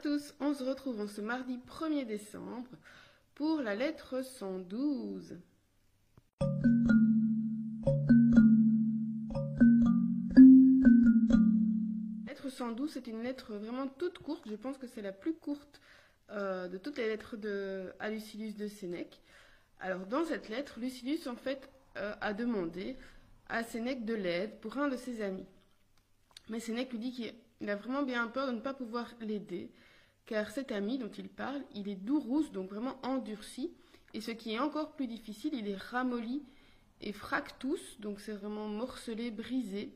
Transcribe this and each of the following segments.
tous, on se retrouve ce mardi 1er décembre pour la lettre 112. La lettre 112, c'est une lettre vraiment toute courte, je pense que c'est la plus courte euh, de toutes les lettres de, à Lucilius de Sénèque. Alors dans cette lettre, Lucilius en fait euh, a demandé à Sénèque de l'aide pour un de ses amis. Mais Sénèque lui dit qu'il a vraiment bien peur de ne pas pouvoir l'aider, car cet ami dont il parle, il est dourousse, donc vraiment endurci, et ce qui est encore plus difficile, il est ramolli et fractus, donc c'est vraiment morcelé, brisé,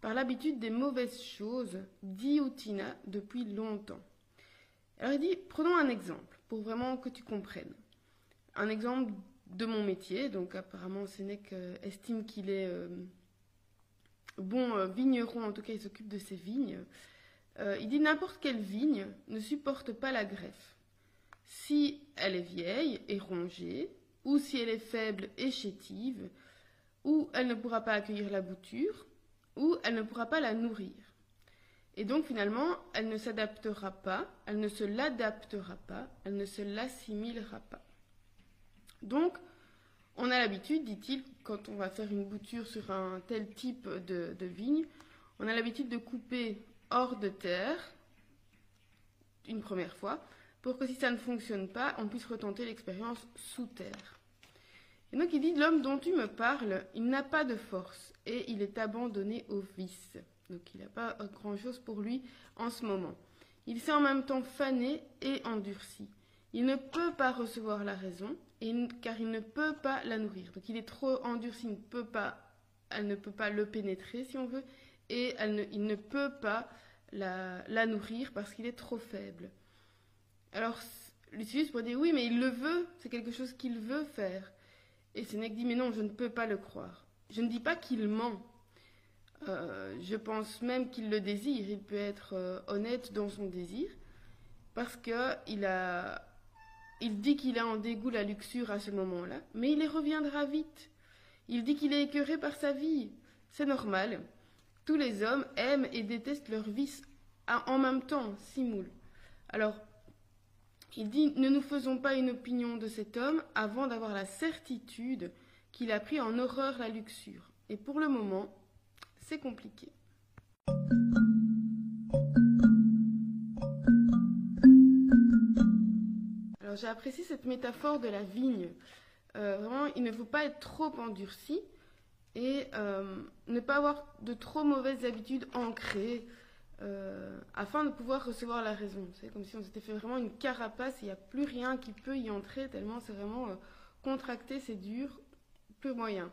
par l'habitude des mauvaises choses, diutina, depuis longtemps. Alors il dit, prenons un exemple, pour vraiment que tu comprennes. Un exemple de mon métier, donc apparemment Sénèque estime qu'il est euh, bon euh, vigneron, en tout cas il s'occupe de ses vignes. il dit n'importe quelle vigne ne supporte pas la greffe. Si elle est vieille et rongée, ou si elle est faible et chétive, ou elle ne pourra pas accueillir la bouture, ou elle ne pourra pas la nourrir. Et donc finalement, elle ne s'adaptera pas, elle ne se l'adaptera pas, elle ne se l'assimilera pas. Donc, on a l'habitude, dit-il, quand on va faire une bouture sur un tel type de, vigne, on a l'habitude de couper hors de terre une première fois, pour que si ça ne fonctionne pas, on puisse retenter l'expérience sous terre. Et donc il dit, l'homme dont tu me parles, il n'a pas de force et il est abandonné au vice. Donc il n'a pas grand-chose pour lui en ce moment. Il s'est en même temps fané et endurci. Il ne peut pas recevoir la raison, car il ne peut pas la nourrir. Donc il est trop endurci, il ne peut pas, elle ne peut pas le pénétrer si on veut, et il ne peut pas la, nourrir parce qu'il est trop faible. Alors Lucius pourrait dire oui, mais il le veut, c'est quelque chose qu'il veut faire. Et Sénèque dit mais non, je ne peux pas le croire. Je ne dis pas qu'il ment. Euh, je pense même qu'il le désire. Il peut être euh, honnête dans son désir parce qu'il a il dit qu'il a en dégoût la luxure à ce moment-là, mais il y reviendra vite. Il dit qu'il est écœuré par sa vie. C'est normal. Tous les hommes aiment et détestent leur vice en même temps, Simoul. Alors, il dit Ne nous faisons pas une opinion de cet homme avant d'avoir la certitude qu'il a pris en horreur la luxure. Et pour le moment, c'est compliqué. J'ai apprécié cette métaphore de la vigne. Euh, vraiment, il ne faut pas être trop endurci et euh, ne pas avoir de trop mauvaises habitudes ancrées euh, afin de pouvoir recevoir la raison. C'est comme si on s'était fait vraiment une carapace, il n'y a plus rien qui peut y entrer tellement c'est vraiment contracté, c'est dur, plus moyen.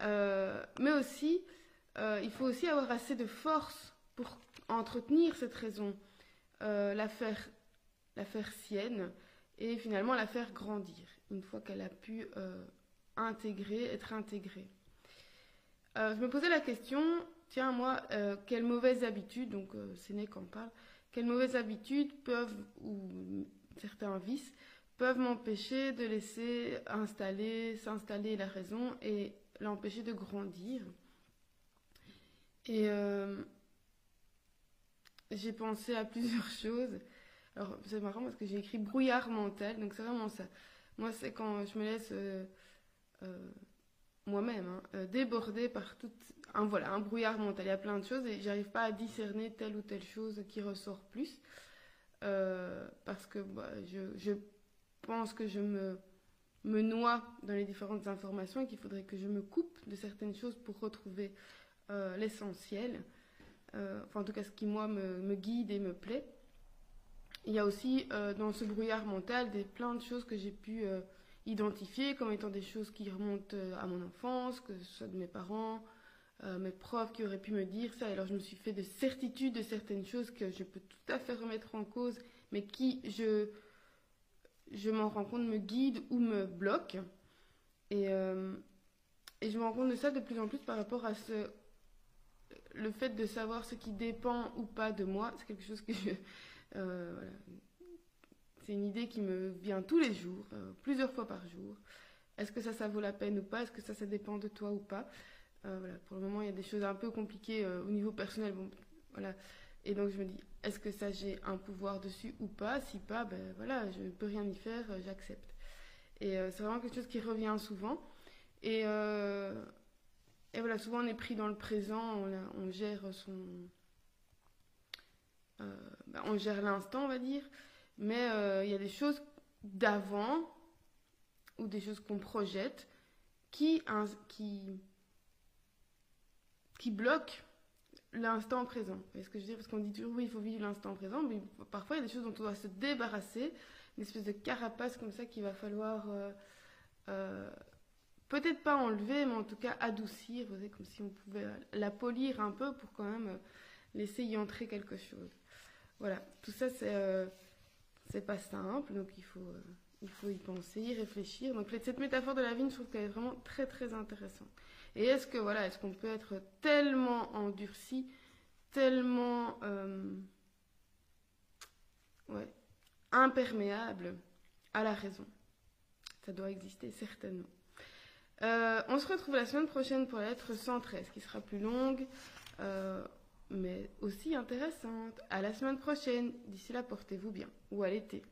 mais aussi, il faut aussi avoir assez de force pour entretenir cette raison, la faire, la faire sienne et finalement la faire grandir une fois qu'elle a pu euh, intégrer, être intégrée. Euh, je me posais la question, tiens moi, euh, quelles mauvaises habitudes, donc Sénèque en parle, quelles mauvaises habitudes peuvent, ou certains vices, peuvent m'empêcher de laisser installer, s'installer la raison et l'empêcher de grandir? Et j'ai pensé à plusieurs choses. Alors, c'est marrant parce que j'ai écrit brouillard mental, donc c'est vraiment ça. Moi, c'est quand je me laisse euh, euh, moi-même hein, euh, déborder par tout un, voilà, un brouillard mental. Il y a plein de choses et j'arrive pas à discerner telle ou telle chose qui ressort plus parce que bah, je, je, pense que je me, me noie dans les différentes informations et qu'il faudrait que je me coupe de certaines choses pour retrouver l'essentiel. enfin, en tout cas, ce qui, moi, me, me guide et me plaît. Il y a aussi euh, dans ce brouillard mental des plein de choses que j'ai pu euh, identifier comme étant des choses qui remontent euh, à mon enfance, que ce soit de mes parents, mes profs qui auraient pu me dire ça. Alors je me suis fait de certitude de certaines choses que je peux tout à fait remettre en cause, mais qui, je, je m'en rends compte, me guident ou me bloquent. Et, et je me rends compte de ça de plus en plus par rapport à ce, le fait de savoir ce qui dépend ou pas de moi. C'est quelque chose que je euh, c'est une idée qui me vient tous les jours, euh, plusieurs fois par jour. Est-ce que ça, ça vaut la peine ou pas? Est-ce que ça, ça dépend de toi ou pas? Euh, voilà. Pour le moment, il y a des choses un peu compliquées au niveau personnel. Bon, voilà. Et donc je me dis, est-ce que ça j'ai un pouvoir dessus ou pas? Si pas, ben voilà, je ne peux rien y faire, j'accepte. Et c'est vraiment quelque chose qui revient souvent. Et, et voilà, souvent on est pris dans le présent, on, on gère son... Ben, on gère l'instant, on va dire. Mais il y a des choses d'avant ou des choses qu'on projette qui, qui, bloquent l'instant présent. Est-ce que je veux dire? Parce qu'on dit toujours oui, il faut vivre l'instant présent, mais parfois il y a des choses dont on doit se débarrasser, une espèce de carapace comme ça qu'il va falloir euh, euh, peut-être pas enlever, mais en tout cas adoucir, vous comme si on pouvait la polir un peu pour quand même laisser y entrer quelque chose. Voilà, tout ça c'est euh, pas simple, donc il faut il faut y penser, y réfléchir. Donc cette métaphore de la vigne, je trouve qu'elle est vraiment très très intéressante. Et est-ce que voilà, est-ce qu'on peut être tellement endurci, tellement euh, ouais, imperméable à la raison? Ça doit exister certainement. Euh, on se retrouve la semaine prochaine pour la lettre 113, qui sera plus longue, euh, mais aussi intéressante. À la semaine prochaine. D'ici là, portez-vous bien. Ou à l'été.